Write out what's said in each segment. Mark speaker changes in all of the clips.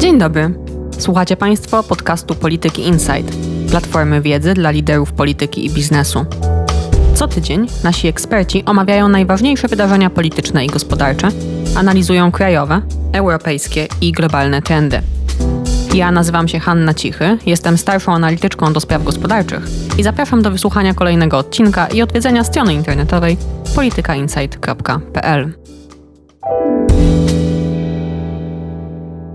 Speaker 1: Dzień dobry. Słuchacie Państwo podcastu Polityki Insight, platformy wiedzy dla liderów polityki i biznesu. Co tydzień nasi eksperci omawiają najważniejsze wydarzenia polityczne i gospodarcze, analizują krajowe, europejskie i globalne trendy. Ja nazywam się Hanna Cichy, jestem starszą analityczką do spraw gospodarczych i zapraszam do wysłuchania kolejnego odcinka i odwiedzenia strony internetowej politykainsight.pl.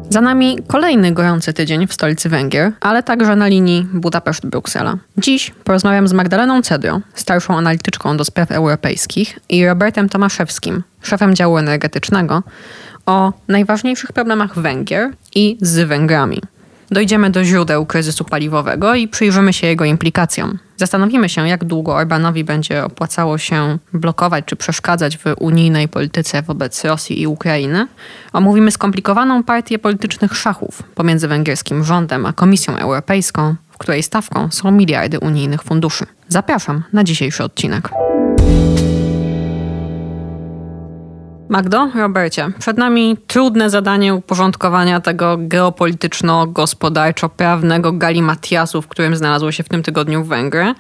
Speaker 1: Za nami kolejny gorący tydzień w stolicy Węgier, ale także na linii Budapeszt-Bruksela. Dziś porozmawiam z Magdaleną Cedro, starszą analityczką do spraw europejskich i Robertem Tomaszewskim, szefem działu energetycznego, o najważniejszych problemach Węgier i z Węgrami. Dojdziemy do źródeł kryzysu paliwowego i przyjrzymy się jego implikacjom. Zastanowimy się, jak długo Orbanowi będzie opłacało się blokować czy przeszkadzać w unijnej polityce wobec Rosji i Ukrainy. Omówimy skomplikowaną partię politycznych szachów pomiędzy węgierskim rządem a Komisją Europejską, w której stawką są miliardy unijnych funduszy. Zapraszam na dzisiejszy odcinek. Magdo, Robercie, przed nami trudne zadanie uporządkowania tego geopolityczno-gospodarczo-prawnego galimatiasu, w którym znalazło się w tym tygodniu Węgry.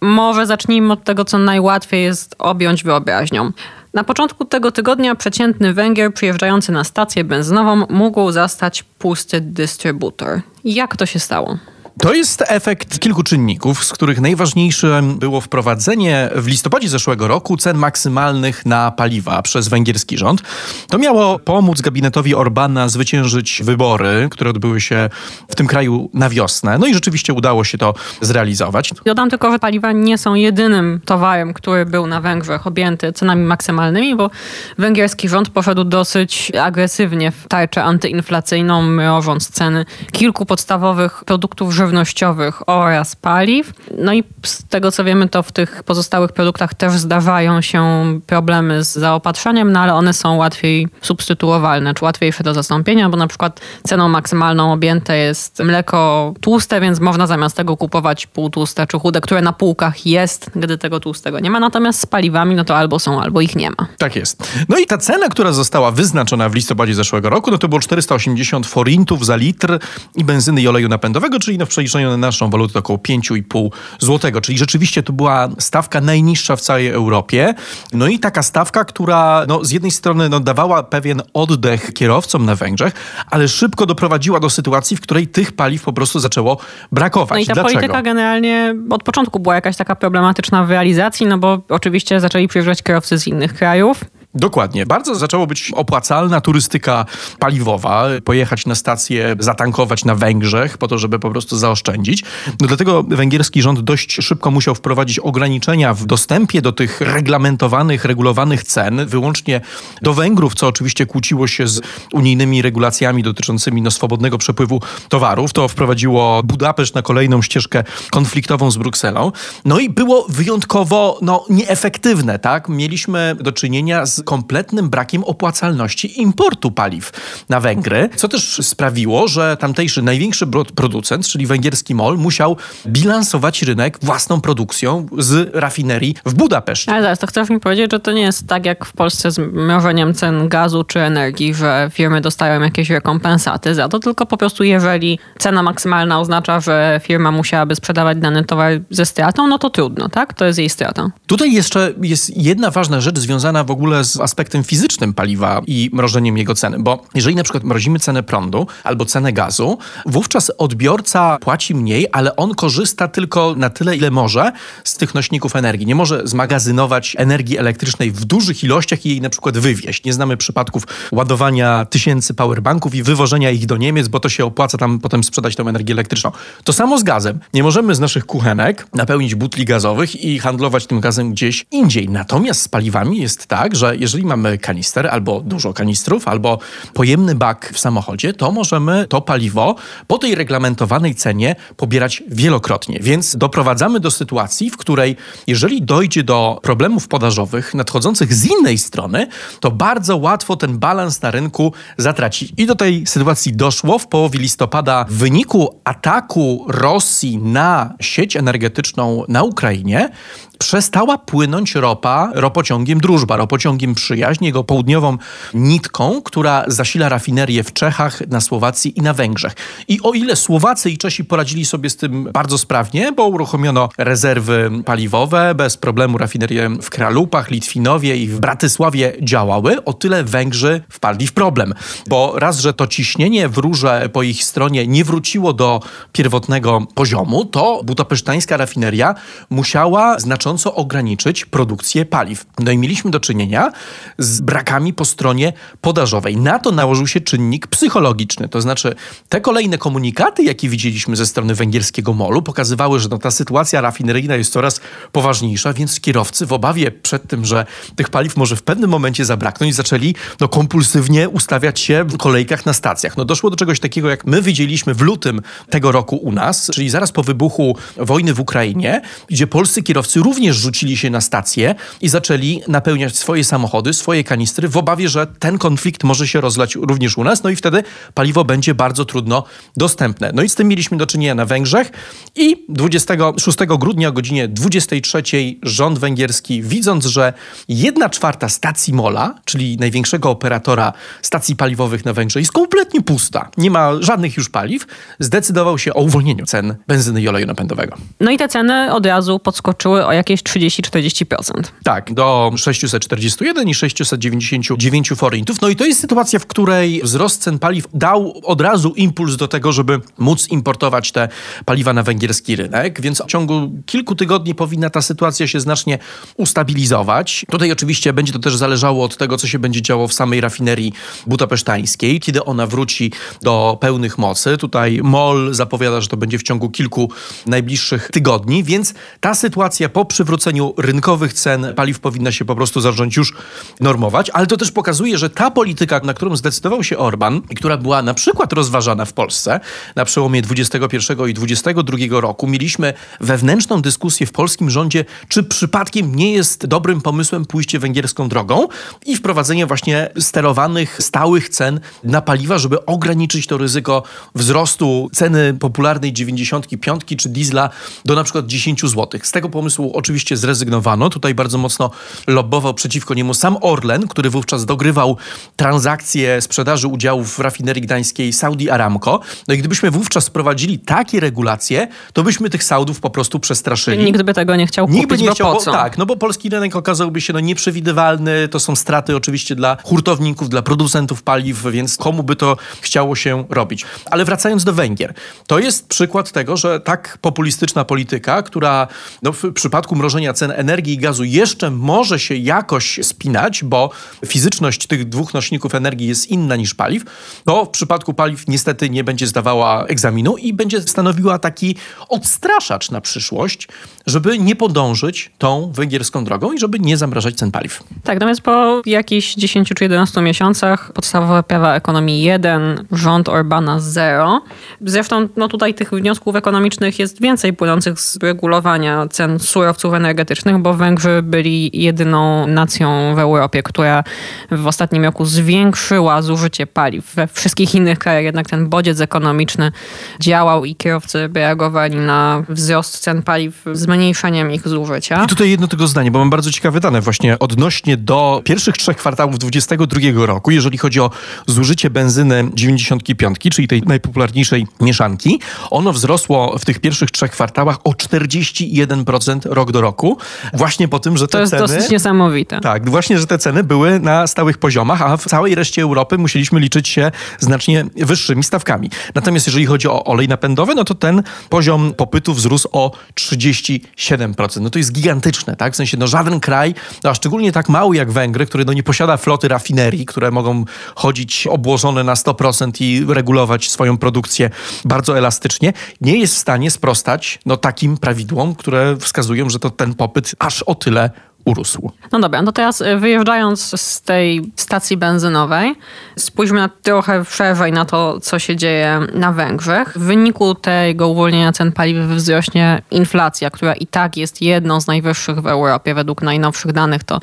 Speaker 1: Może zacznijmy od tego, co najłatwiej jest objąć wyobraźnią. Na początku tego tygodnia przeciętny Węgier przyjeżdżający na stację benzynową mógł zastać pusty dystrybutor. Jak to się stało?
Speaker 2: To jest efekt kilku czynników, z których najważniejszym było wprowadzenie w listopadzie zeszłego roku cen maksymalnych na paliwa przez węgierski rząd. To miało pomóc gabinetowi Orbana zwyciężyć wybory, które odbyły się w tym kraju na wiosnę. No i rzeczywiście udało się to zrealizować.
Speaker 1: Dodam tylko, że paliwa nie są jedynym towarem, który był na Węgrzech objęty cenami maksymalnymi, bo węgierski rząd poszedł dosyć agresywnie w tarczę antyinflacyjną, mrożąc ceny kilku podstawowych produktów żywnościowych żywnościowych oraz paliw. No i z tego co wiemy, to w tych pozostałych produktach też zdarzają się problemy z zaopatrzeniem, no ale one są łatwiej substytuowalne, czy łatwiejsze do zastąpienia, bo na przykład ceną maksymalną objęte jest mleko tłuste, więc można zamiast tego kupować półtłuste czy chude, które na półkach jest, gdy tego tłustego nie ma. Natomiast z paliwami, no to albo są, albo ich nie ma.
Speaker 2: Tak jest. No i ta cena, która została wyznaczona w listopadzie zeszłego roku, no to było 480 forintów za litr i benzyny i oleju napędowego, czyli no w przeliczeniu na naszą walutę to około 5,5 złotego, czyli rzeczywiście to była stawka najniższa w całej Europie. No i taka stawka, która no, z jednej strony no, dawała pewien oddech kierowcom na Węgrzech, ale szybko doprowadziła do sytuacji, w której tych paliw po prostu zaczęło brakować.
Speaker 1: No i ta
Speaker 2: Dlaczego?
Speaker 1: polityka generalnie od początku była jakaś taka problematyczna w realizacji, no bo oczywiście zaczęli przyjeżdżać kierowcy z innych krajów.
Speaker 2: Dokładnie. Bardzo zaczęło być opłacalna turystyka paliwowa. Pojechać na stację, zatankować na Węgrzech po to, żeby po prostu zaoszczędzić. No dlatego węgierski rząd dość szybko musiał wprowadzić ograniczenia w dostępie do tych reglamentowanych, regulowanych cen, wyłącznie do Węgrów, co oczywiście kłóciło się z unijnymi regulacjami dotyczącymi no, swobodnego przepływu towarów. To wprowadziło Budapeszt na kolejną ścieżkę konfliktową z Brukselą. No i było wyjątkowo no, nieefektywne, tak? Mieliśmy do czynienia z kompletnym brakiem opłacalności importu paliw na Węgry, co też sprawiło, że tamtejszy największy producent, czyli węgierski MOL, musiał bilansować rynek własną produkcją z rafinerii w Budapeszcie.
Speaker 1: Ale zaraz, to chcesz mi powiedzieć, że to nie jest tak jak w Polsce z mrożeniem cen gazu czy energii, że firmy dostają jakieś rekompensaty za to, tylko po prostu jeżeli cena maksymalna oznacza, że firma musiałaby sprzedawać dany towar ze stratą, no to trudno, tak? To jest jej strata.
Speaker 2: Tutaj jeszcze jest jedna ważna rzecz związana w ogóle z aspektem fizycznym paliwa i mrożeniem jego ceny, bo jeżeli na przykład mrozimy cenę prądu albo cenę gazu, wówczas odbiorca płaci mniej, ale on korzysta tylko na tyle, ile może z tych nośników energii. Nie może zmagazynować energii elektrycznej w dużych ilościach i jej na przykład wywieźć. Nie znamy przypadków ładowania tysięcy powerbanków i wywożenia ich do Niemiec, bo to się opłaca tam potem sprzedać tą energię elektryczną. To samo z gazem. Nie możemy z naszych kuchenek napełnić butli gazowych i handlować tym gazem gdzieś indziej. Natomiast z paliwami jest tak, że jeżeli mamy kanister albo dużo kanistrów, albo pojemny bak w samochodzie, to możemy to paliwo po tej reglamentowanej cenie pobierać wielokrotnie. Więc doprowadzamy do sytuacji, w której jeżeli dojdzie do problemów podażowych nadchodzących z innej strony, to bardzo łatwo ten balans na rynku zatracić. I do tej sytuacji doszło w połowie listopada w wyniku ataku Rosji na sieć energetyczną na Ukrainie, przestała płynąć ropa ropociągiem Drużba, ropociągiem Przyjaźń, jego południową nitką, która zasila rafinerię w Czechach, na Słowacji i na Węgrzech. I o ile Słowacy i Czesi poradzili sobie z tym bardzo sprawnie, bo uruchomiono rezerwy paliwowe, bez problemu rafinerie w Kralupach, Litwinowie i w Bratysławie działały, o tyle Węgrzy wpadli w problem. Bo raz, że to ciśnienie w rurze po ich stronie nie wróciło do pierwotnego poziomu, to budapesztańska rafineria musiała znacząco ograniczyć produkcję paliw. No i mieliśmy do czynienia z brakami po stronie podażowej. Na to nałożył się czynnik psychologiczny, to znaczy te kolejne komunikaty, jakie widzieliśmy ze strony węgierskiego molu, pokazywały, że no, ta sytuacja rafineryjna jest coraz poważniejsza, więc kierowcy w obawie przed tym, że tych paliw może w pewnym momencie zabraknąć, zaczęli no, kompulsywnie ustawiać się w kolejkach na stacjach. No, doszło do czegoś takiego, jak my widzieliśmy w lutym tego roku u nas, czyli zaraz po wybuchu wojny w Ukrainie, gdzie polscy kierowcy również rzucili się na stacje i zaczęli napełniać swoje samochody, swoje kanistry w obawie, że ten konflikt może się rozlać również u nas, no i wtedy paliwo będzie bardzo trudno dostępne. No i z tym mieliśmy do czynienia na Węgrzech i 26 grudnia o godzinie 23 rząd węgierski, widząc, że jedna czwarta stacji Mola, czyli największego operatora stacji paliwowych na Węgrzech, jest kompletnie pusta, nie ma żadnych już paliw, zdecydował się o uwolnieniu cen benzyny i oleju napędowego.
Speaker 1: No i te ceny od razu podskoczyły o jakieś 30-40%.
Speaker 2: Tak, do 641 i 699 forintów. No i to jest sytuacja, w której wzrost cen paliw dał od razu impuls do tego, żeby móc importować te paliwa na węgierski rynek, więc w ciągu kilku tygodni powinna ta sytuacja się znacznie ustabilizować. Tutaj oczywiście będzie to też zależało od tego, co się będzie działo w samej rafinerii budapesztańskiej, kiedy ona wróci do pełnych mocy. Tutaj MOL zapowiada, że to będzie w ciągu kilku najbliższych tygodni, więc ta sytuacja po przywróceniu rynkowych cen paliw powinna się po prostu zacząć już normować, ale to też pokazuje, że ta polityka, na którą zdecydował się Orban i która była na przykład rozważana w Polsce na przełomie 21 i 22 roku, mieliśmy wewnętrzną dyskusję w polskim rządzie, czy przypadkiem nie jest dobrym pomysłem pójście węgierską drogą i wprowadzenie właśnie sterowanych, stałych cen na paliwa, żeby ograniczyć to ryzyko wzrostu ceny popularnej 95 czy diesla do na przykład 10 zł. Z tego pomysłu oczywiście zrezygnowano. Tutaj bardzo mocno lobbował przeciwko niemu sam Orlen, który wówczas dogrywał transakcje sprzedaży udziałów w rafinerii gdańskiej Saudi Aramco. No i gdybyśmy wówczas wprowadzili takie regulacje, to byśmy tych Saudów po prostu przestraszyli.
Speaker 1: Nikt by tego nie chciał
Speaker 2: Nikt
Speaker 1: kupić,
Speaker 2: nie
Speaker 1: bo
Speaker 2: chciał,
Speaker 1: po
Speaker 2: bo,
Speaker 1: co?
Speaker 2: tak, no bo polski rynek okazałby się no, nieprzewidywalny, to są straty oczywiście dla hurtowników, dla producentów paliw, więc komu by to chciało się robić. Ale wracając do Węgier, to jest przykład tego, że tak populistyczna polityka, która no, w przypadku mrożenia cen energii i gazu jeszcze może się jakoś spinać, bo fizyczność tych dwóch nośników energii jest inna niż paliw, to w przypadku paliw niestety nie będzie zdawała egzaminu i będzie stanowiła taki odstraszacz na przyszłość, żeby nie podążyć tą węgierską drogą i żeby nie zamrażać cen paliw.
Speaker 1: Tak, natomiast po jakichś 10 czy 11 miesiącach podstawowe prawa ekonomii 1, rząd Orbana 0. Zresztą no tutaj tych wniosków ekonomicznych jest więcej płynących z regulowania cen surowców energetycznych, bo Węgrzy byli jedyną nacją w Europie, która w ostatnim roku zwiększyła zużycie paliw. We wszystkich innych krajach jednak ten bodziec ekonomiczny działał i kierowcy reagowali na wzrost cen paliw zmniejszeniem ich zużycia.
Speaker 2: I tutaj jedno tylko zdanie, bo mam bardzo ciekawe dane właśnie odnośnie do pierwszych trzech kwartałów 2022 roku, jeżeli chodzi o zużycie benzyny 95, czyli tej najpopularniejszej mieszanki. Ono wzrosło w tych pierwszych trzech kwartałach o 41% rok do roku. Właśnie po tym, że te
Speaker 1: To jest
Speaker 2: ceny...
Speaker 1: dosyć niesamowite.
Speaker 2: Tak, właśnie, że te ceny były na stałych poziomach, a w całej reszcie Europy musieliśmy liczyć się znacznie wyższymi stawkami. Natomiast jeżeli chodzi o olej napędowy, no to ten poziom popytu wzrósł o 37%. No to jest gigantyczne, tak? W sensie, no żaden kraj, no a szczególnie tak mały jak Węgry, który no nie posiada floty rafinerii, które mogą chodzić obłożone na 100% i regulować swoją produkcję bardzo elastycznie, nie jest w stanie sprostać no takim prawidłom, które wskazują, że to ten popyt aż o tyle urósł.
Speaker 1: No dobra, no teraz y, wyjeżdżając z tej stacji benzynowej, spójrzmy na trochę szerzej na to, co się dzieje na Węgrzech. W wyniku tego uwolnienia cen paliw wzrośnie inflacja, która i tak jest jedną z najwyższych w Europie. Według najnowszych danych to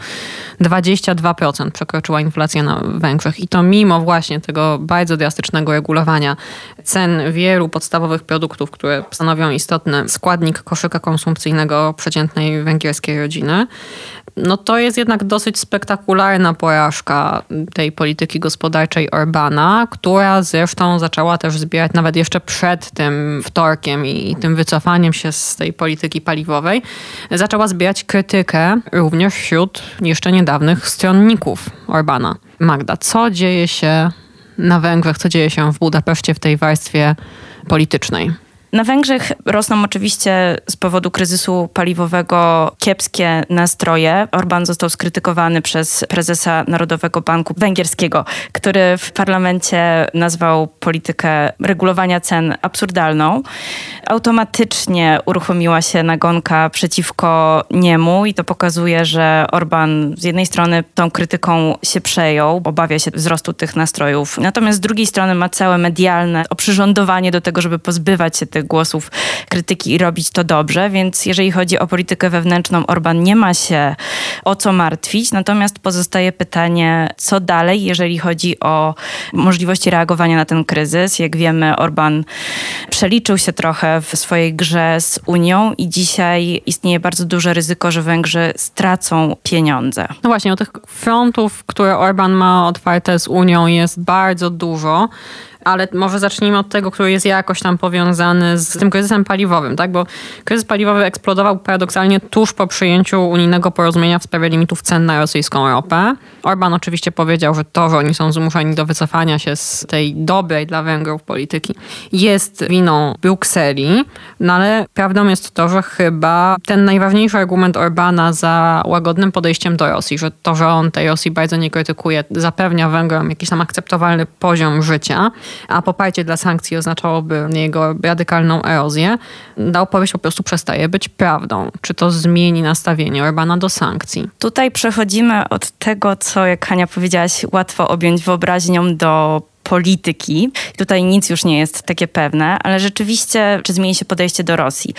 Speaker 1: 22% przekroczyła inflacja na Węgrzech i to mimo właśnie tego bardzo drastycznego regulowania cen wielu podstawowych produktów, które stanowią istotny składnik koszyka konsumpcyjnego przeciętnej węgierskiej rodziny no to jest jednak dosyć spektakularna porażka tej polityki gospodarczej Orbana, która zresztą zaczęła też zbierać nawet jeszcze przed tym wtorkiem i tym wycofaniem się z tej polityki paliwowej, zaczęła zbierać krytykę również wśród jeszcze niedawnych stronników Orbana. Magda, co dzieje się na Węgrzech, co dzieje się w Budapeszcie w tej warstwie politycznej?
Speaker 3: Na Węgrzech rosną oczywiście z powodu kryzysu paliwowego kiepskie nastroje. Orban został skrytykowany przez prezesa Narodowego Banku Węgierskiego, który w parlamencie nazwał politykę regulowania cen absurdalną. Automatycznie uruchomiła się nagonka przeciwko niemu i to pokazuje, że Orban z jednej strony tą krytyką się przejął, obawia się wzrostu tych nastrojów, natomiast z drugiej strony ma całe medialne oprzyrządowanie do tego, żeby pozbywać się tych głosów krytyki i robić to dobrze, więc jeżeli chodzi o politykę wewnętrzną, Orban nie ma się o co martwić, natomiast pozostaje pytanie, co dalej, jeżeli chodzi o możliwości reagowania na ten kryzys. Jak wiemy, Orban przeliczył się trochę w swojej grze z Unią i dzisiaj istnieje bardzo duże ryzyko, że Węgrzy stracą pieniądze.
Speaker 1: No właśnie, o tych frontów, które Orban ma otwarte z Unią jest bardzo dużo ale może zacznijmy od tego, który jest jakoś tam powiązany z tym kryzysem paliwowym, tak? Bo kryzys paliwowy eksplodował paradoksalnie tuż po przyjęciu unijnego porozumienia w sprawie limitów cen na rosyjską ropę. Orban oczywiście powiedział, że to, że oni są zmuszeni do wycofania się z tej dobrej dla Węgrów polityki, jest winą Brukseli, no ale prawdą jest to, że chyba ten najważniejszy argument Orbana za łagodnym podejściem do Rosji, że to, że on tej Rosji bardzo nie krytykuje, zapewnia Węgrom jakiś tam akceptowalny poziom życia, a poparcie dla sankcji oznaczałoby jego radykalną erozję, ta opowieść po prostu przestaje być prawdą. Czy to zmieni nastawienie Orbana do sankcji?
Speaker 3: Tutaj przechodzimy od tego, co, jak Hania powiedziałaś, łatwo objąć wyobraźnią do polityki. Tutaj nic już nie jest takie pewne, ale rzeczywiście, czy zmieni się podejście do Rosji.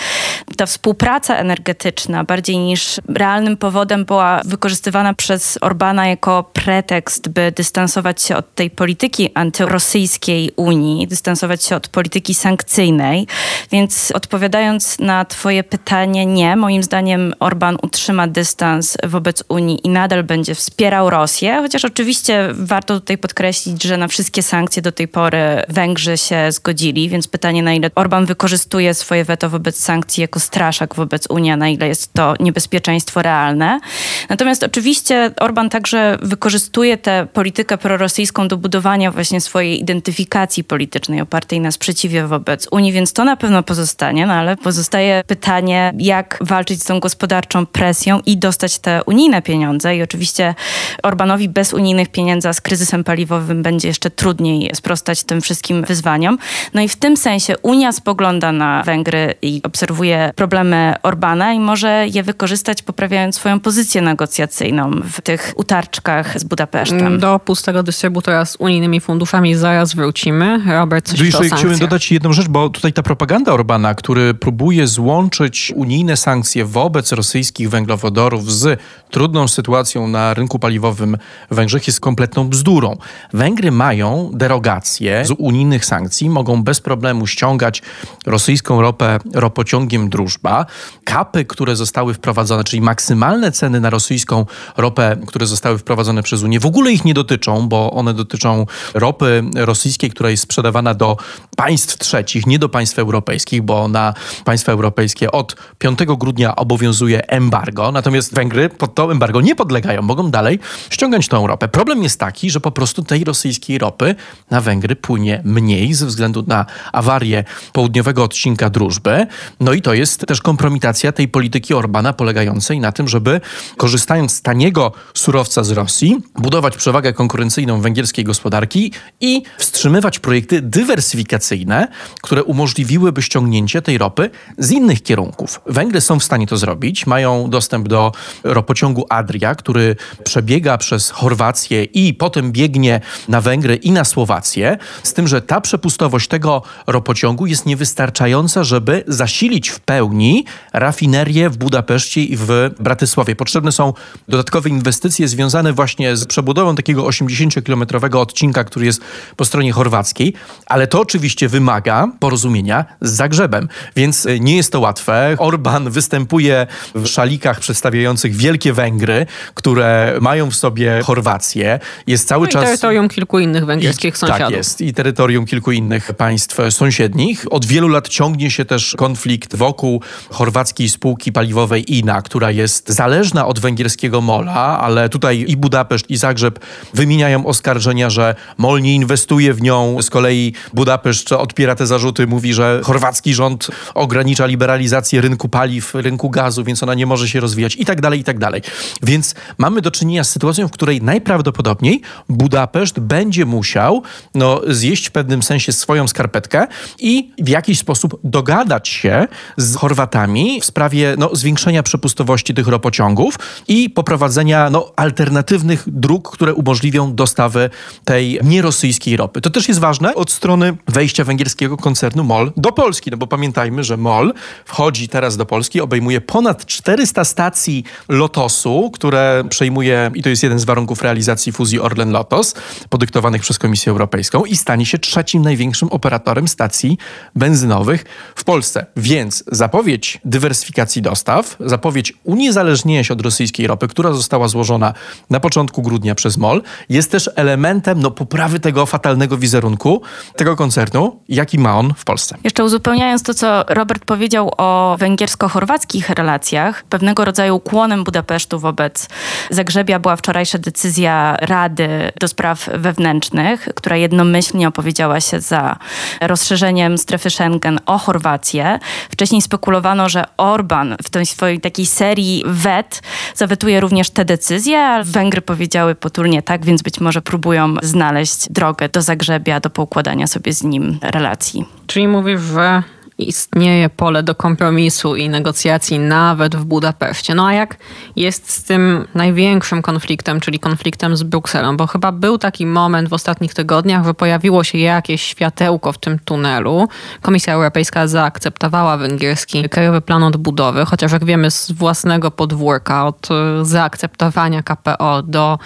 Speaker 3: Ta współpraca energetyczna, bardziej niż realnym powodem, była wykorzystywana przez Orbana jako pretekst, by dystansować się od tej polityki antyrosyjskiej Unii, dystansować się od polityki sankcyjnej. Więc odpowiadając na Twoje pytanie, nie. Moim zdaniem Orban utrzyma dystans wobec Unii i nadal będzie wspierał Rosję, chociaż oczywiście warto tutaj podkreślić, że na wszystkie sankcje do tej pory Węgrzy się zgodzili, więc pytanie, na ile Orban wykorzystuje swoje weto wobec sankcji jako straszak wobec Unii, na ile jest to niebezpieczeństwo realne. Natomiast oczywiście Orban także wykorzystuje tę politykę prorosyjską do budowania właśnie swojej identyfikacji politycznej opartej na sprzeciwie wobec Unii, więc to na pewno pozostanie, no ale pozostaje pytanie, jak walczyć z tą gospodarczą presją i dostać te unijne pieniądze. I oczywiście Orbanowi bez unijnych pieniędzy, z kryzysem paliwowym będzie jeszcze trudniej trudniej sprostać tym wszystkim wyzwaniom. No i w tym sensie Unia spogląda na Węgry i obserwuje problemy Orbana i może je wykorzystać, poprawiając swoją pozycję negocjacyjną w tych utarczkach z Budapesztem.
Speaker 1: Do pustego dystrybutora z unijnymi funduszami zaraz wrócimy. Robert, coś Jeszcze
Speaker 2: chciałem dodać jedną rzecz, bo tutaj ta propaganda Orbana, który próbuje złączyć unijne sankcje wobec rosyjskich węglowodorów z trudną sytuacją na rynku paliwowym w Węgrzech jest kompletną bzdurą. Węgry mają derogacje z unijnych sankcji, mogą bez problemu ściągać rosyjską ropę ropociągiem Drużba. Kapy, które zostały wprowadzone, czyli maksymalne ceny na rosyjską ropę, które zostały wprowadzone przez Unię, w ogóle ich nie dotyczą, bo one dotyczą ropy rosyjskiej, która jest sprzedawana do państw trzecich, nie do państw europejskich, bo na państwa europejskie od 5 grudnia obowiązuje embargo, natomiast Węgry pod to embargo nie podlegają, mogą dalej ściągać tą ropę. Problem jest taki, że po prostu tej rosyjskiej ropy na Węgry płynie mniej ze względu na awarię południowego odcinka drużby. No i to jest też kompromitacja tej polityki Orbana polegającej na tym, żeby korzystając z taniego surowca z Rosji, budować przewagę konkurencyjną węgierskiej gospodarki i wstrzymywać projekty dywersyfikacyjne, które umożliwiłyby ściągnięcie tej ropy z innych kierunków. Węgry są w stanie to zrobić, mają dostęp do ropociągu Adria, który przebiega przez Chorwację i potem biegnie na Węgry i na Słowację, z tym, że ta przepustowość tego ropociągu jest niewystarczająca, żeby zasilić w pełni rafinerię w Budapeszcie i w Bratysławie. Potrzebne są dodatkowe inwestycje związane właśnie z przebudową takiego 80-kilometrowego odcinka, który jest po stronie chorwackiej, ale to oczywiście wymaga porozumienia z Zagrzebem, więc e, nie jest to łatwe. Orban występuje w szalikach przedstawiających Wielkie Węgry, które mają w sobie Chorwację. Jest cały
Speaker 1: no
Speaker 2: czas...
Speaker 1: i terytorium kilku innych węgierskich
Speaker 2: I,
Speaker 1: sąsiadów.
Speaker 2: Tak jest. I terytorium kilku innych państw sąsiednich. Od wielu lat ciągnie się też konflikt wokół chorwackiej spółki paliwowej INA, która jest zależna od węgierskiego MOLA, ale tutaj i Budapeszt, i Zagrzeb wymieniają oskarżenia, że MOL nie inwestuje w nią. Z kolei Budapeszt odpiera te zarzuty, mówi, że chorwacki rząd ogranicza liberalizację rynku paliw, rynku gazu, więc ona nie może się rozwijać i tak dalej, i tak dalej. Więc mamy do czynienia z sytuacją, w której najprawdopodobniej Budapeszt będzie musiał no, zjeść w pewnym sensie swoją skarpetkę i w jakiś sposób dogadać się z Chorwatami w sprawie no, zwiększenia przepustowości tych ropociągów i poprowadzenia no, alternatywnych dróg, które umożliwią dostawę tej nierosyjskiej ropy. To też jest ważne od strony wejścia węgierskiego koncernu MOL do Polski, no bo pamiętajmy, że MOL wchodzi teraz do Polski, obejmuje ponad 400 stacji Lotosu, które przejmuje, i to jest jeden z warunków realizacji fuzji Orlen-Lotos, podyktowanych przez Komisję Europejską i stanie się trzecim największym operatorem stacji benzynowych w Polsce. Więc zapowiedź dywersyfikacji dostaw, zapowiedź uniezależnienia się od rosyjskiej ropy, która została złożona na początku grudnia przez MOL, jest też elementem no, poprawy tego fatalnego wizerunku tego koncernu, jaki ma on w Polsce.
Speaker 3: Jeszcze uzupełniając to, co Robert powiedział o węgiersko-chorwackich relacjach, pewnego rodzaju ukłonem Budapesztu wobec Zagrzebia była wczorajsza decyzja Rady do Spraw Wewnętrznych, która jednomyślnie opowiedziała się za rozszerzeniem strefy Schengen o Chorwację. Wcześniej spekulowano, że Orban w tej swojej takiej serii wet zawetuje również te decyzje, a Węgry powiedziały potulnie tak, więc być może próbują znaleźć drogę do Zagrzebia, do poukładania sobie z nim relacji.
Speaker 1: Czyli mówisz, że istnieje pole do kompromisu i negocjacji nawet w Budapeszcie. No a jak jest z tym największym konfliktem, czyli konfliktem z Brukselą? Bo chyba był taki moment w ostatnich tygodniach, że pojawiło się jakieś światełko w tym tunelu. Komisja Europejska zaakceptowała węgierski krajowy plan odbudowy, chociaż jak wiemy z własnego podwórka, od zaakceptowania KPO do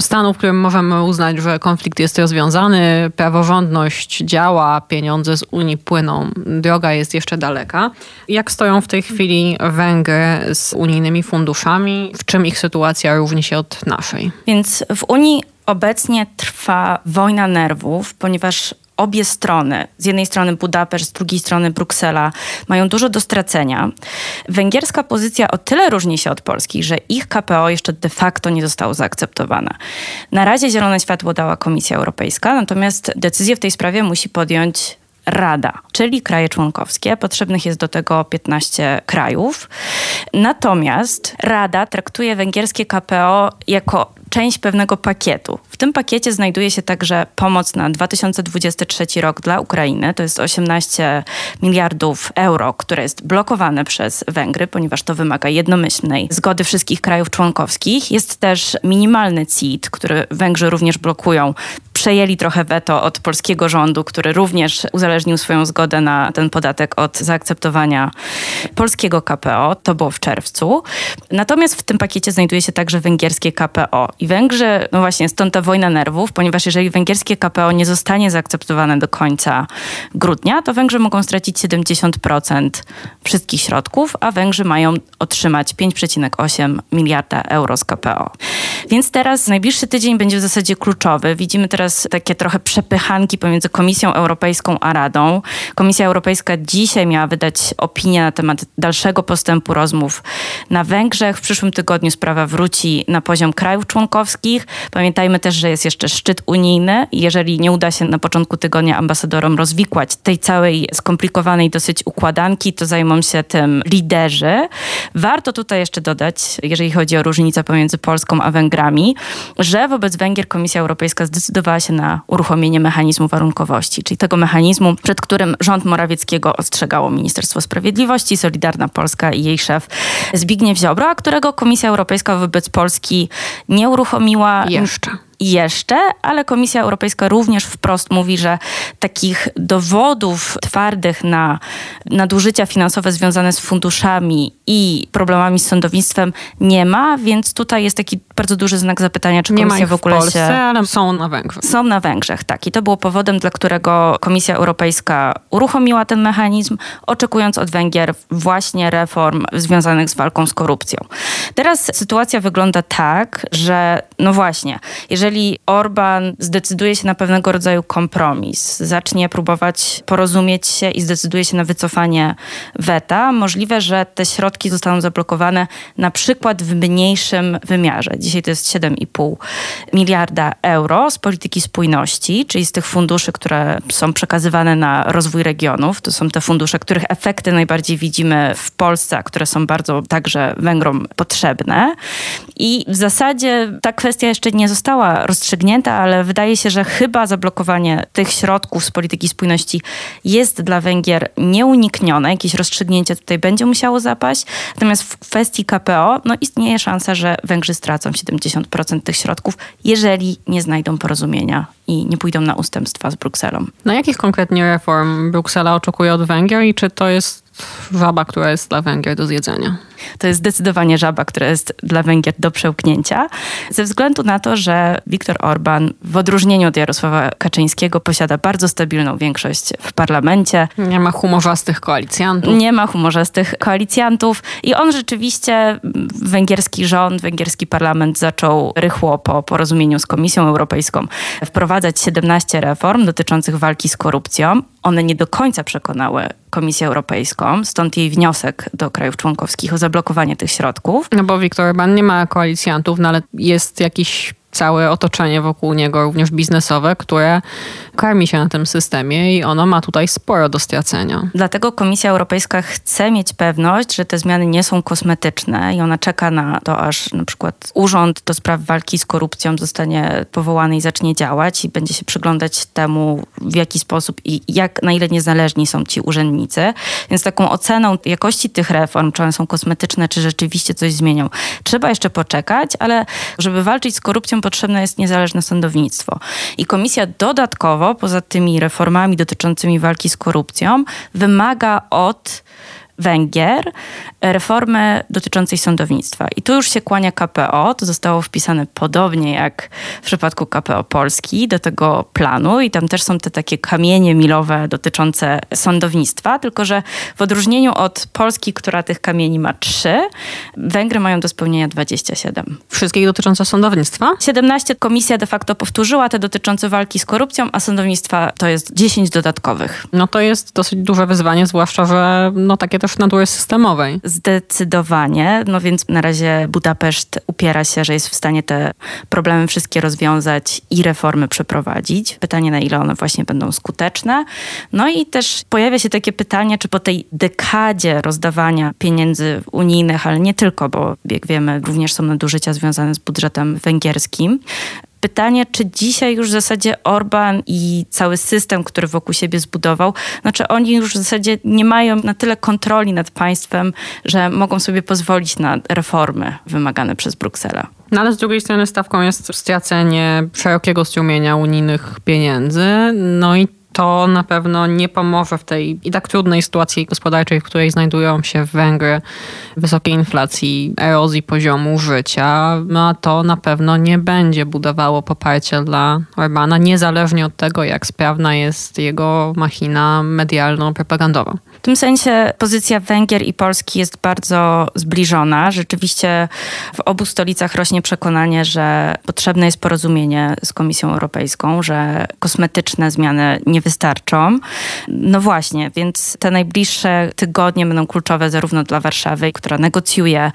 Speaker 1: stanu, w którym możemy uznać, że konflikt jest rozwiązany, praworządność działa, pieniądze z Unii płyną, droga jest jeszcze daleka. Jak stoją w tej chwili Węgry z unijnymi funduszami? W czym ich sytuacja różni się od naszej?
Speaker 3: Więc w Unii obecnie trwa wojna nerwów, ponieważ obie strony, z jednej strony Budapeszt, z drugiej strony Bruksela, mają dużo do stracenia. Węgierska pozycja o tyle różni się od polskiej, że ich KPO jeszcze de facto nie zostało zaakceptowane. Na razie zielone światło dała Komisja Europejska, natomiast decyzję w tej sprawie musi podjąć Rada, czyli kraje członkowskie. Potrzebnych jest do tego 15 krajów. Natomiast Rada traktuje węgierskie KPO jako część pewnego pakietu. W tym pakiecie znajduje się także pomoc na 2023 rok dla Ukrainy. To jest 18 miliardów euro, które jest blokowane przez Węgry, ponieważ to wymaga jednomyślnej zgody wszystkich krajów członkowskich. Jest też minimalny CIT, który Węgrzy również blokują. Przejęli trochę weto od polskiego rządu, który również uzależnił swoją zgodę na ten podatek od zaakceptowania polskiego KPO. To było w czerwcu. Natomiast w tym pakiecie znajduje się także węgierskie KPO. I Węgrzy, no właśnie, stąd ta wojna nerwów, ponieważ jeżeli węgierskie KPO nie zostanie zaakceptowane do końca grudnia, to Węgrzy mogą stracić 70% wszystkich środków, a Węgrzy mają otrzymać 5,8 miliarda euro z KPO. Więc teraz najbliższy tydzień będzie w zasadzie kluczowy. Widzimy teraz takie trochę przepychanki pomiędzy Komisją Europejską a Radą. Komisja Europejska dzisiaj miała wydać opinię na temat dalszego postępu rozmów na Węgrzech. W przyszłym tygodniu sprawa wróci na poziom krajów członkowskich członkowskich. Pamiętajmy też, że jest jeszcze szczyt unijny jeżeli nie uda się na początku tygodnia ambasadorom rozwikłać tej całej skomplikowanej dosyć układanki, to zajmą się tym liderzy. Warto tutaj jeszcze dodać, jeżeli chodzi o różnicę pomiędzy Polską a Węgrami, że wobec Węgier Komisja Europejska zdecydowała się na uruchomienie mechanizmu warunkowości, czyli tego mechanizmu, przed którym rząd Morawieckiego ostrzegało Ministerstwo Sprawiedliwości, Solidarna Polska i jej szef Zbigniew Ziobro, a którego Komisja Europejska wobec Polski nie uruchomiła.
Speaker 1: Jeszcze
Speaker 3: jeszcze, ale Komisja Europejska również wprost mówi, że takich dowodów twardych na nadużycia finansowe związane z funduszami i problemami z sądownictwem nie ma, więc tutaj jest taki bardzo duży znak zapytania, czy
Speaker 1: nie
Speaker 3: Komisja
Speaker 1: w,
Speaker 3: ogóle
Speaker 1: w Polsce,
Speaker 3: się...
Speaker 1: ale są na Węgrzech.
Speaker 3: Są na Węgrzech, tak. I to było powodem, dla którego Komisja Europejska uruchomiła ten mechanizm, oczekując od Węgier właśnie reform związanych z walką z korupcją. Teraz sytuacja wygląda tak, że no właśnie, jeżeli Orban zdecyduje się na pewnego rodzaju kompromis, zacznie próbować porozumieć się i zdecyduje się na wycofanie weta, możliwe, że te środki zostaną zablokowane na przykład w mniejszym wymiarze. Dzisiaj to jest 7,5 miliarda euro z polityki spójności, czyli z tych funduszy, które są przekazywane na rozwój regionów. To są te fundusze, których efekty najbardziej widzimy w Polsce, a które są bardzo także Węgrom potrzebne. I w zasadzie ta kwestia jeszcze nie została rozstrzygnięta, ale wydaje się, że chyba zablokowanie tych środków z polityki spójności jest dla Węgier nieuniknione. Jakieś rozstrzygnięcie tutaj będzie musiało zapaść. Natomiast w kwestii KPO no istnieje szansa, że Węgrzy stracą 70% tych środków, jeżeli nie znajdą porozumienia i nie pójdą na ustępstwa z Brukselą.
Speaker 1: Na jakich konkretnie reform Bruksela oczekuje od Węgier i czy to jest żaba, która jest dla Węgier do zjedzenia?
Speaker 3: To jest zdecydowanie żaba, która jest dla Węgier do przełknięcia, ze względu na to, że Viktor Orban w odróżnieniu od Jarosława Kaczyńskiego posiada bardzo stabilną większość w parlamencie.
Speaker 1: Nie ma humorzastych koalicjantów.
Speaker 3: Nie ma humorzastych koalicjantów i on rzeczywiście, węgierski rząd, węgierski parlament zaczął rychło po porozumieniu z Komisją Europejską wprowadzać 17 reform dotyczących walki z korupcją. One nie do końca przekonały Komisję Europejską, stąd jej wniosek do krajów członkowskich o zablokowanie tych środków.
Speaker 1: No bo Viktor Orban nie ma koalicjantów, no ale jest jakiś całe otoczenie wokół niego, również biznesowe, które karmi się na tym systemie i ono ma tutaj sporo do stracenia.
Speaker 3: Dlatego Komisja Europejska chce mieć pewność, że te zmiany nie są kosmetyczne i ona czeka na to, aż na przykład Urząd do Spraw Walki z Korupcją zostanie powołany i zacznie działać i będzie się przyglądać temu, w jaki sposób i jak, na ile niezależni są ci urzędnicy. Więc taką oceną jakości tych reform, czy one są kosmetyczne, czy rzeczywiście coś zmienią, trzeba jeszcze poczekać, ale żeby walczyć z korupcją potrzebne jest niezależne sądownictwo. I komisja dodatkowo, poza tymi reformami dotyczącymi walki z korupcją, wymaga od Węgier reformy dotyczącej sądownictwa. I tu już się kłania KPO, to zostało wpisane podobnie jak w przypadku KPO Polski do tego planu i tam też są te takie kamienie milowe dotyczące sądownictwa, tylko że w odróżnieniu od Polski, która tych kamieni ma trzy, Węgry mają do spełnienia 27.
Speaker 1: Wszystkich dotyczące sądownictwa?
Speaker 3: 17 komisja de facto powtórzyła te dotyczące walki z korupcją, a sądownictwa to jest 10 dodatkowych.
Speaker 1: No to jest dosyć duże wyzwanie, zwłaszcza, że no takie też natury systemowej.
Speaker 3: Zdecydowanie. No więc na razie Budapeszt upiera się, że jest w stanie te problemy wszystkie rozwiązać i reformy przeprowadzić. Pytanie, na ile one właśnie będą skuteczne. No i też pojawia się takie pytanie, czy po tej dekadzie rozdawania pieniędzy unijnych, ale nie tylko, bo jak wiemy, również są nadużycia związane z budżetem węgierskim, pytanie, czy dzisiaj już w zasadzie Orban i cały system, który wokół siebie zbudował, znaczy oni już w zasadzie nie mają na tyle kontroli nad państwem, że mogą sobie pozwolić na reformy wymagane przez Brukselę.
Speaker 1: No ale z drugiej strony stawką jest stracenie szerokiego strumienia unijnych pieniędzy, no i to na pewno nie pomoże w tej i tak trudnej sytuacji gospodarczej, w której znajdują się Węgry, wysokiej inflacji, erozji poziomu życia, no a to na pewno nie będzie budowało poparcia dla Orbana, niezależnie od tego, jak sprawna jest jego machina medialno-propagandowa.
Speaker 3: Tym sensie pozycja Węgier i Polski jest bardzo zbliżona. Rzeczywiście w obu stolicach rośnie przekonanie, że potrzebne jest porozumienie z Komisją Europejską, że kosmetyczne zmiany nie wystarczą. No właśnie, więc te najbliższe tygodnie będą kluczowe zarówno dla Warszawy, która negocjuje,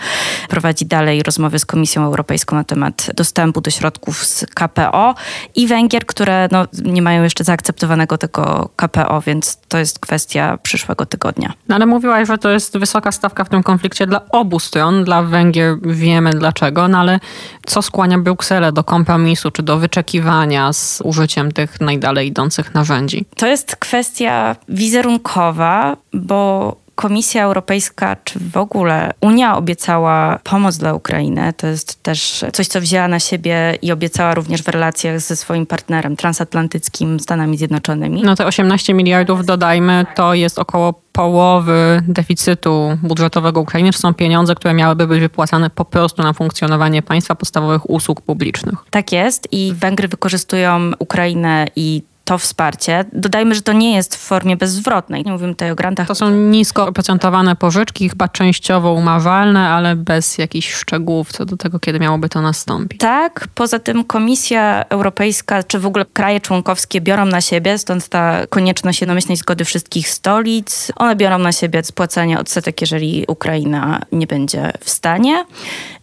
Speaker 3: prowadzi dalej rozmowy z Komisją Europejską na temat dostępu do środków z KPO i Węgier, które no, nie mają jeszcze zaakceptowanego tego KPO, więc to jest kwestia przyszłego tygodnia.
Speaker 1: No ale mówiłaś, że to jest wysoka stawka w tym konflikcie dla obu stron. Dla Węgier wiemy dlaczego, no ale co skłania Brukselę do kompromisu czy do wyczekiwania z użyciem tych najdalej idących narzędzi?
Speaker 3: To jest kwestia wizerunkowa, bo Komisja Europejska, czy w ogóle Unia obiecała pomoc dla Ukrainy. To jest też coś, co wzięła na siebie i obiecała również w relacjach ze swoim partnerem transatlantyckim, Stanami Zjednoczonymi.
Speaker 1: No te 18 miliardów, dodajmy, to jest około połowy deficytu budżetowego Ukrainy, to są pieniądze, które miałyby być wypłacane po prostu na funkcjonowanie państwa podstawowych usług publicznych.
Speaker 3: Tak jest i Węgry wykorzystują Ukrainę i to wsparcie. Dodajmy, że to nie jest w formie bezzwrotnej. Nie mówimy tutaj o grantach.
Speaker 1: To są nisko oprocentowane pożyczki, chyba częściowo umarzalne, ale bez jakichś szczegółów co do tego, kiedy miałoby to nastąpić.
Speaker 3: Tak, poza tym Komisja Europejska, czy w ogóle kraje członkowskie biorą na siebie, stąd ta konieczność jednomyślnej zgody wszystkich stolic. One biorą na siebie spłacanie odsetek, jeżeli Ukraina nie będzie w stanie.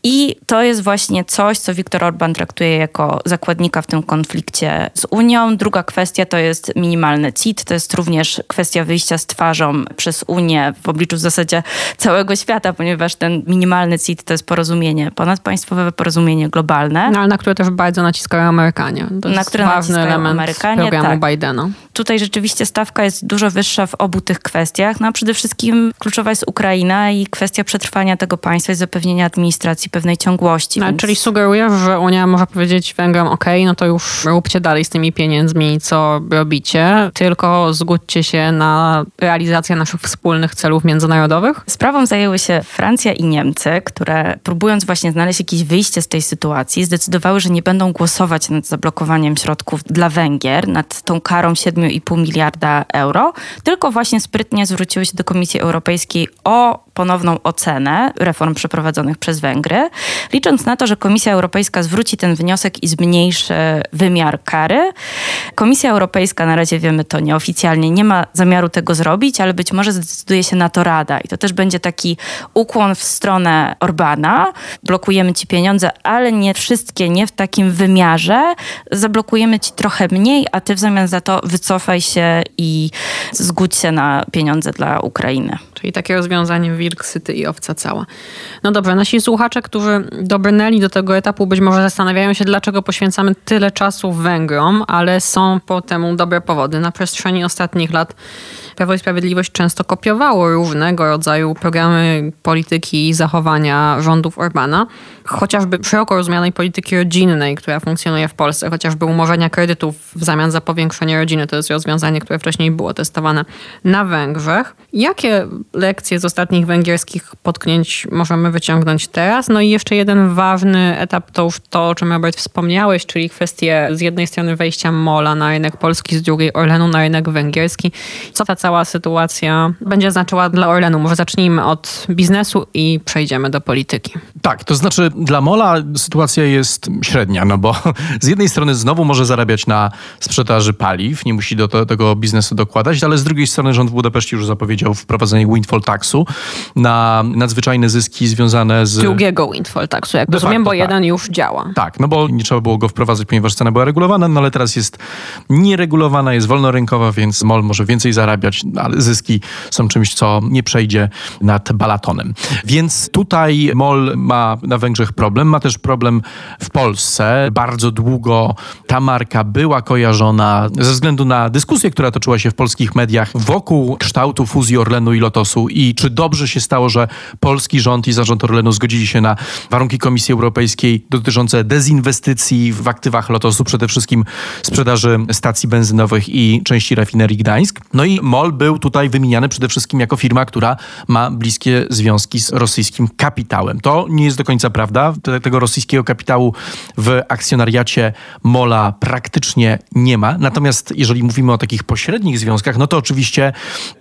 Speaker 3: I to jest właśnie coś, co Viktor Orban traktuje jako zakładnika w tym konflikcie z Unią. Druga kwestia to jest minimalny CIT. To jest również kwestia wyjścia z twarzą przez Unię w obliczu w zasadzie całego świata, ponieważ ten minimalny CIT to jest porozumienie ponadpaństwowe, porozumienie globalne.
Speaker 1: No, ale na które też bardzo naciskają Amerykanie. To na które ważny element Amerykanie, programu tak. Bidena.
Speaker 3: Tutaj rzeczywiście stawka jest dużo wyższa w obu tych kwestiach. No a przede wszystkim kluczowa jest Ukraina i kwestia przetrwania tego państwa i zapewnienia administracji pewnej ciągłości.
Speaker 1: No, więc... Czyli sugerujesz, że Unia może powiedzieć Węgrom, ok, no to już róbcie dalej z tymi pieniędzmi, co robicie, tylko zgódźcie się na realizację naszych wspólnych celów międzynarodowych?
Speaker 3: Sprawą zajęły się Francja i Niemcy, które próbując właśnie znaleźć jakieś wyjście z tej sytuacji, zdecydowały, że nie będą głosować nad zablokowaniem środków dla Węgier, nad tą karą 7,5 miliarda euro, tylko właśnie sprytnie zwróciły się do Komisji Europejskiej o ponowną ocenę reform przeprowadzonych przez Węgry, licząc na to, że Komisja Europejska zwróci ten wniosek i zmniejszy wymiar kary. Komisja Europejska, na razie wiemy to nieoficjalnie, nie ma zamiaru tego zrobić, ale być może zdecyduje się na to Rada i to też będzie taki ukłon w stronę Orbana. Blokujemy ci pieniądze, ale nie wszystkie, nie w takim wymiarze. Zablokujemy ci trochę mniej, a ty w zamian za to wycofaj się i zgódź się na pieniądze dla Ukrainy.
Speaker 1: Czyli takie rozwiązanie wilk, syty i owca cała. No dobrze, nasi słuchacze, którzy dobrnęli do tego etapu, być może zastanawiają się, dlaczego poświęcamy tyle czasu Węgrom, ale są po temu dobre powody. Na przestrzeni ostatnich lat Prawo i Sprawiedliwość często kopiowało różnego rodzaju programy polityki i zachowania rządów Orbana, chociażby szeroko rozumianej polityki rodzinnej, która funkcjonuje w Polsce, chociażby umorzenia kredytów w zamian za powiększenie rodziny. To jest rozwiązanie, które wcześniej było testowane na Węgrzech. Jakie lekcje z ostatnich węgierskich potknięć możemy wyciągnąć teraz? No i jeszcze jeden ważny etap to już to, o czym Robert wspomniałeś, czyli kwestie z jednej strony wejścia Mola na rynek polski, z drugiej Orlenu na rynek węgierski. Co ta cała sytuacja będzie znaczyła dla Orlenu? Może zacznijmy od biznesu i przejdziemy do polityki.
Speaker 2: Tak, to znaczy dla Mola sytuacja jest średnia, no bo z jednej strony znowu może zarabiać na sprzedaży paliw, nie musi do tego biznesu dokładać, ale z drugiej strony rząd w Budapeszcie już zapowiedział wprowadzenie windfall taxu na nadzwyczajne zyski związane z...
Speaker 1: Drugiego windfall taxu, jak rozumiem, bo tak. jeden już działa.
Speaker 2: Tak, no bo nie trzeba było go wprowadzać, ponieważ cena była regulowana, no ale teraz jest nieregulowana, jest wolnorynkowa, więc MOL może więcej zarabiać, ale zyski są czymś, co nie przejdzie nad balatonem. Więc tutaj MOL ma na Węgrzech problem, ma też problem w Polsce. Bardzo długo ta marka była kojarzona ze względu na dyskusję, która toczyła się w polskich mediach wokół kształtu fuzji Orlenu i Lotosu I czy dobrze się stało, że polski rząd i zarząd Orlenu zgodzili się na warunki Komisji Europejskiej dotyczące dezinwestycji w aktywach Lotosu, przede wszystkim sprzedaży stacji benzynowych i części rafinerii Gdańsk. No i MOL był tutaj wymieniany przede wszystkim jako firma, która ma bliskie związki z rosyjskim kapitałem. To nie jest do końca prawda. Tego rosyjskiego kapitału w akcjonariacie MOLA praktycznie nie ma. Natomiast jeżeli mówimy o takich pośrednich związkach, no to oczywiście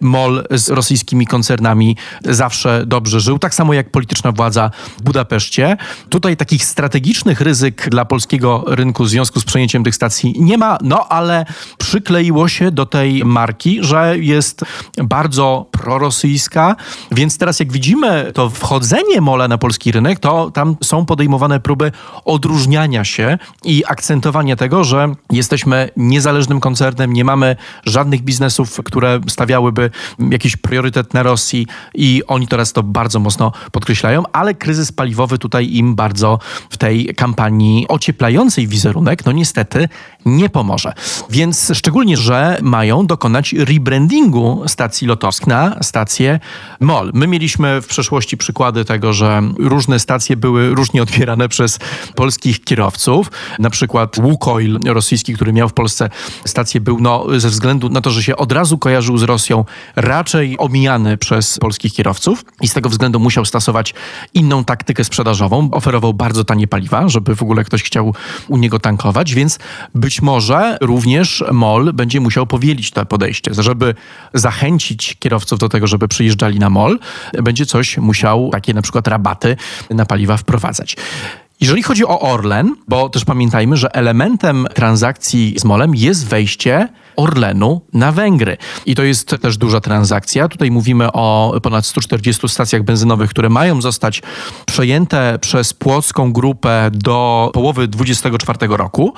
Speaker 2: MOL z rosyjskimi koncernami zawsze dobrze żył. Tak samo jak polityczna władza w Budapeszcie. Tutaj takich strategicznych ryzyk dla polskiego rynku w związku z przejęciem tych stacji nie ma, no ale przykleiło się do tej marki, że jest bardzo prorosyjska, więc teraz jak widzimy to wchodzenie Mola na polski rynek, to tam są podejmowane próby odróżniania się i akcentowania tego, że jesteśmy niezależnym koncernem, nie mamy żadnych biznesów, które stawiałyby jakiś priorytet na Rosji i oni teraz to bardzo mocno podkreślają, ale kryzys paliwowy tutaj im bardzo w tej kampanii ocieplającej wizerunek, no niestety nie pomoże. Więc szczególnie, że mają dokonać rebrandingu stacji Lotosk na stację MOL. My mieliśmy w przeszłości przykłady tego, że różne stacje były różnie odbierane przez polskich kierowców. Na przykład Łukoil rosyjski, który miał w Polsce stację, był no, ze względu na to, że się od razu kojarzył z Rosją, raczej omijany przez polskich kierowców i z tego względu musiał stosować inną taktykę sprzedażową. Oferował bardzo tanie paliwa, żeby w ogóle ktoś chciał u niego tankować, więc być może również MOL będzie musiał powielić to podejście, żeby zachęcić kierowców do tego, żeby przyjeżdżali na MOL, będzie coś musiał, takie na przykład rabaty na paliwa wprowadzać. Jeżeli chodzi o Orlen, bo też pamiętajmy, że elementem transakcji z Molem jest wejście Orlenu na Węgry. I to jest też duża transakcja. Tutaj mówimy o ponad 140 stacjach benzynowych, które mają zostać przejęte przez płocką grupę do połowy 2024 roku.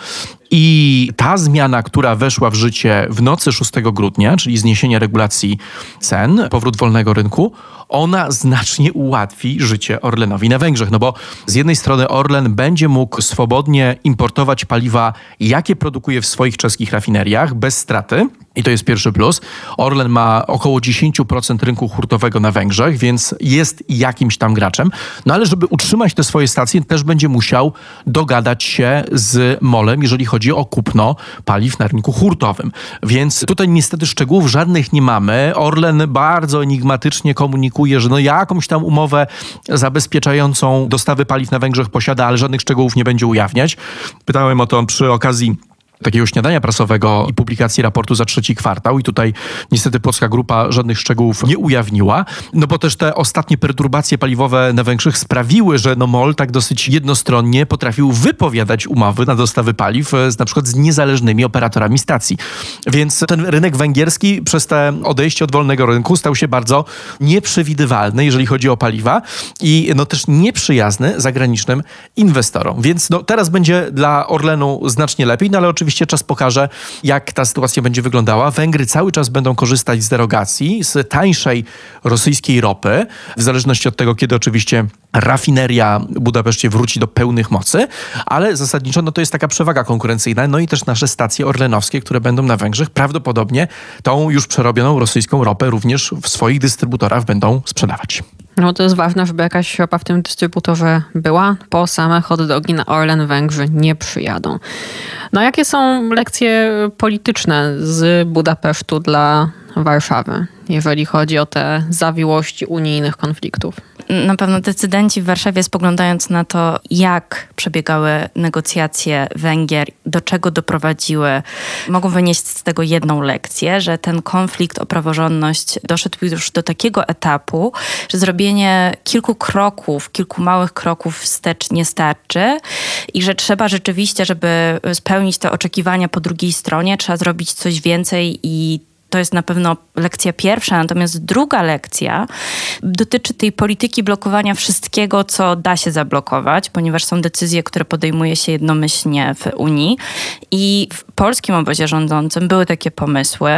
Speaker 2: I ta zmiana, która weszła w życie w nocy 6 grudnia, czyli zniesienie regulacji cen, powrót wolnego rynku, ona znacznie ułatwi życie Orlenowi na Węgrzech. No bo z jednej strony Orlen będzie mógł swobodnie importować paliwa, jakie produkuje w swoich czeskich rafineriach, bez straty. I to jest pierwszy plus. Orlen ma około 10% rynku hurtowego na Węgrzech, więc jest jakimś tam graczem. No ale żeby utrzymać te swoje stacje, też będzie musiał dogadać się z Molem, jeżeli chodzi o kupno paliw na rynku hurtowym. Więc tutaj niestety szczegółów żadnych nie mamy. Orlen bardzo enigmatycznie komunikuje, że no jakąś tam umowę zabezpieczającą dostawy paliw na Węgrzech posiada, ale żadnych szczegółów nie będzie ujawniać. Pytałem o to przy okazji takiego śniadania prasowego i publikacji raportu za trzeci kwartał i tutaj niestety Polska Grupa żadnych szczegółów nie ujawniła, no bo też te ostatnie perturbacje paliwowe na Węgrzech sprawiły, że no MOL tak dosyć jednostronnie potrafił wypowiadać umowy na dostawy paliw e, z, na przykład z niezależnymi operatorami stacji. Więc ten rynek węgierski przez te odejście od wolnego rynku stał się bardzo nieprzewidywalny, jeżeli chodzi o paliwa i no też nieprzyjazny zagranicznym inwestorom. Więc no teraz będzie dla Orlenu znacznie lepiej, no ale oczywiście oczywiście czas pokaże, jak ta sytuacja będzie wyglądała. Węgry cały czas będą korzystać z derogacji, z tańszej rosyjskiej ropy, w zależności od tego, kiedy oczywiście rafineria w Budapeszcie wróci do pełnych mocy, ale zasadniczo no to jest taka przewaga konkurencyjna, no i też nasze stacje orlenowskie, które będą na Węgrzech, prawdopodobnie tą już przerobioną rosyjską ropę również w swoich dystrybutorach będą sprzedawać.
Speaker 1: No to jest ważne, żeby jakaś ropa w tym dystrybutorze była, po same hot dogi na Orlen Węgrzy nie przyjadą. No jakie są lekcje polityczne z Budapesztu dla Warszawy, jeżeli chodzi o te zawiłości unijnych konfliktów?
Speaker 3: Na pewno decydenci w Warszawie, spoglądając na to, jak przebiegały negocjacje Węgier, do czego doprowadziły, mogą wynieść z tego jedną lekcję, że ten konflikt o praworządność doszedł już do takiego etapu, że zrobienie kilku kroków, kilku małych kroków wstecz nie starczy i że trzeba rzeczywiście, żeby spełnić te oczekiwania po drugiej stronie, trzeba zrobić coś więcej i to jest na pewno lekcja pierwsza, natomiast druga lekcja dotyczy tej polityki blokowania wszystkiego, co da się zablokować, ponieważ są decyzje, które podejmuje się jednomyślnie w Unii i w polskim obozie rządzącym były takie pomysły.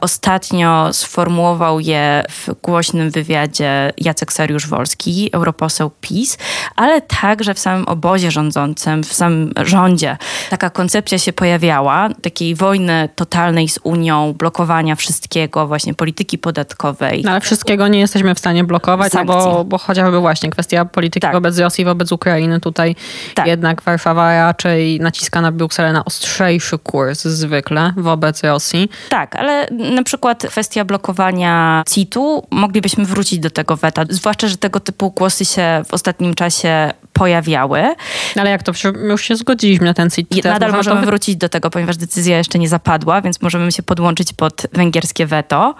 Speaker 3: Ostatnio sformułował je w głośnym wywiadzie Jacek Sariusz-Wolski, europoseł PiS, ale także w samym obozie rządzącym, w samym rządzie taka koncepcja się pojawiała, takiej wojny totalnej z Unią, blokowania blokowania wszystkiego, właśnie polityki podatkowej.
Speaker 1: No, ale wszystkiego nie jesteśmy w stanie blokować, no bo, bo chociażby właśnie kwestia polityki tak. wobec Rosji, wobec Ukrainy, tutaj tak. jednak Warszawa raczej naciska na Brukselę na ostrzejszy kurs zwykle wobec Rosji.
Speaker 3: Tak, ale na przykład kwestia blokowania CIT-u, moglibyśmy wrócić do tego weta, zwłaszcza, że tego typu głosy się w ostatnim czasie pojawiały.
Speaker 1: Ale jak to? Już się zgodziliśmy na ten CIT.
Speaker 3: Nadal możemy to... wrócić do tego, ponieważ decyzja jeszcze nie zapadła, więc możemy się podłączyć pod węgierskie weto.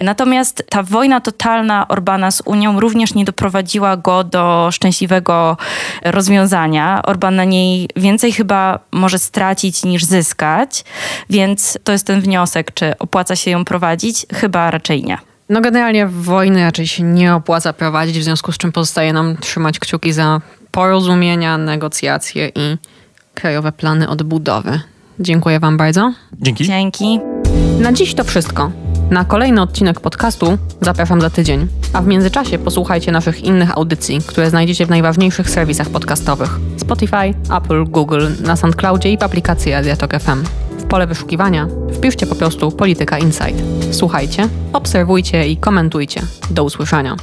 Speaker 3: Natomiast ta wojna totalna Orbana z Unią również nie doprowadziła go do szczęśliwego rozwiązania. Orban na niej więcej chyba może stracić niż zyskać, więc to jest ten wniosek, czy opłaca się ją prowadzić? Chyba raczej nie.
Speaker 1: No generalnie wojny raczej się nie opłaca prowadzić, w związku z czym pozostaje nam trzymać kciuki za porozumienia, negocjacje i krajowe plany odbudowy. Dziękuję Wam bardzo.
Speaker 2: Dzięki.
Speaker 3: Dzięki.
Speaker 1: Na dziś to wszystko. Na kolejny odcinek podcastu zapraszam za tydzień, a w międzyczasie posłuchajcie naszych innych audycji, które znajdziecie w najważniejszych serwisach podcastowych: Spotify, Apple, Google, na SoundCloudzie i w aplikacji Adiatok FM. W pole wyszukiwania wpiszcie po prostu Polityka Insight. Słuchajcie, obserwujcie i komentujcie. Do usłyszenia.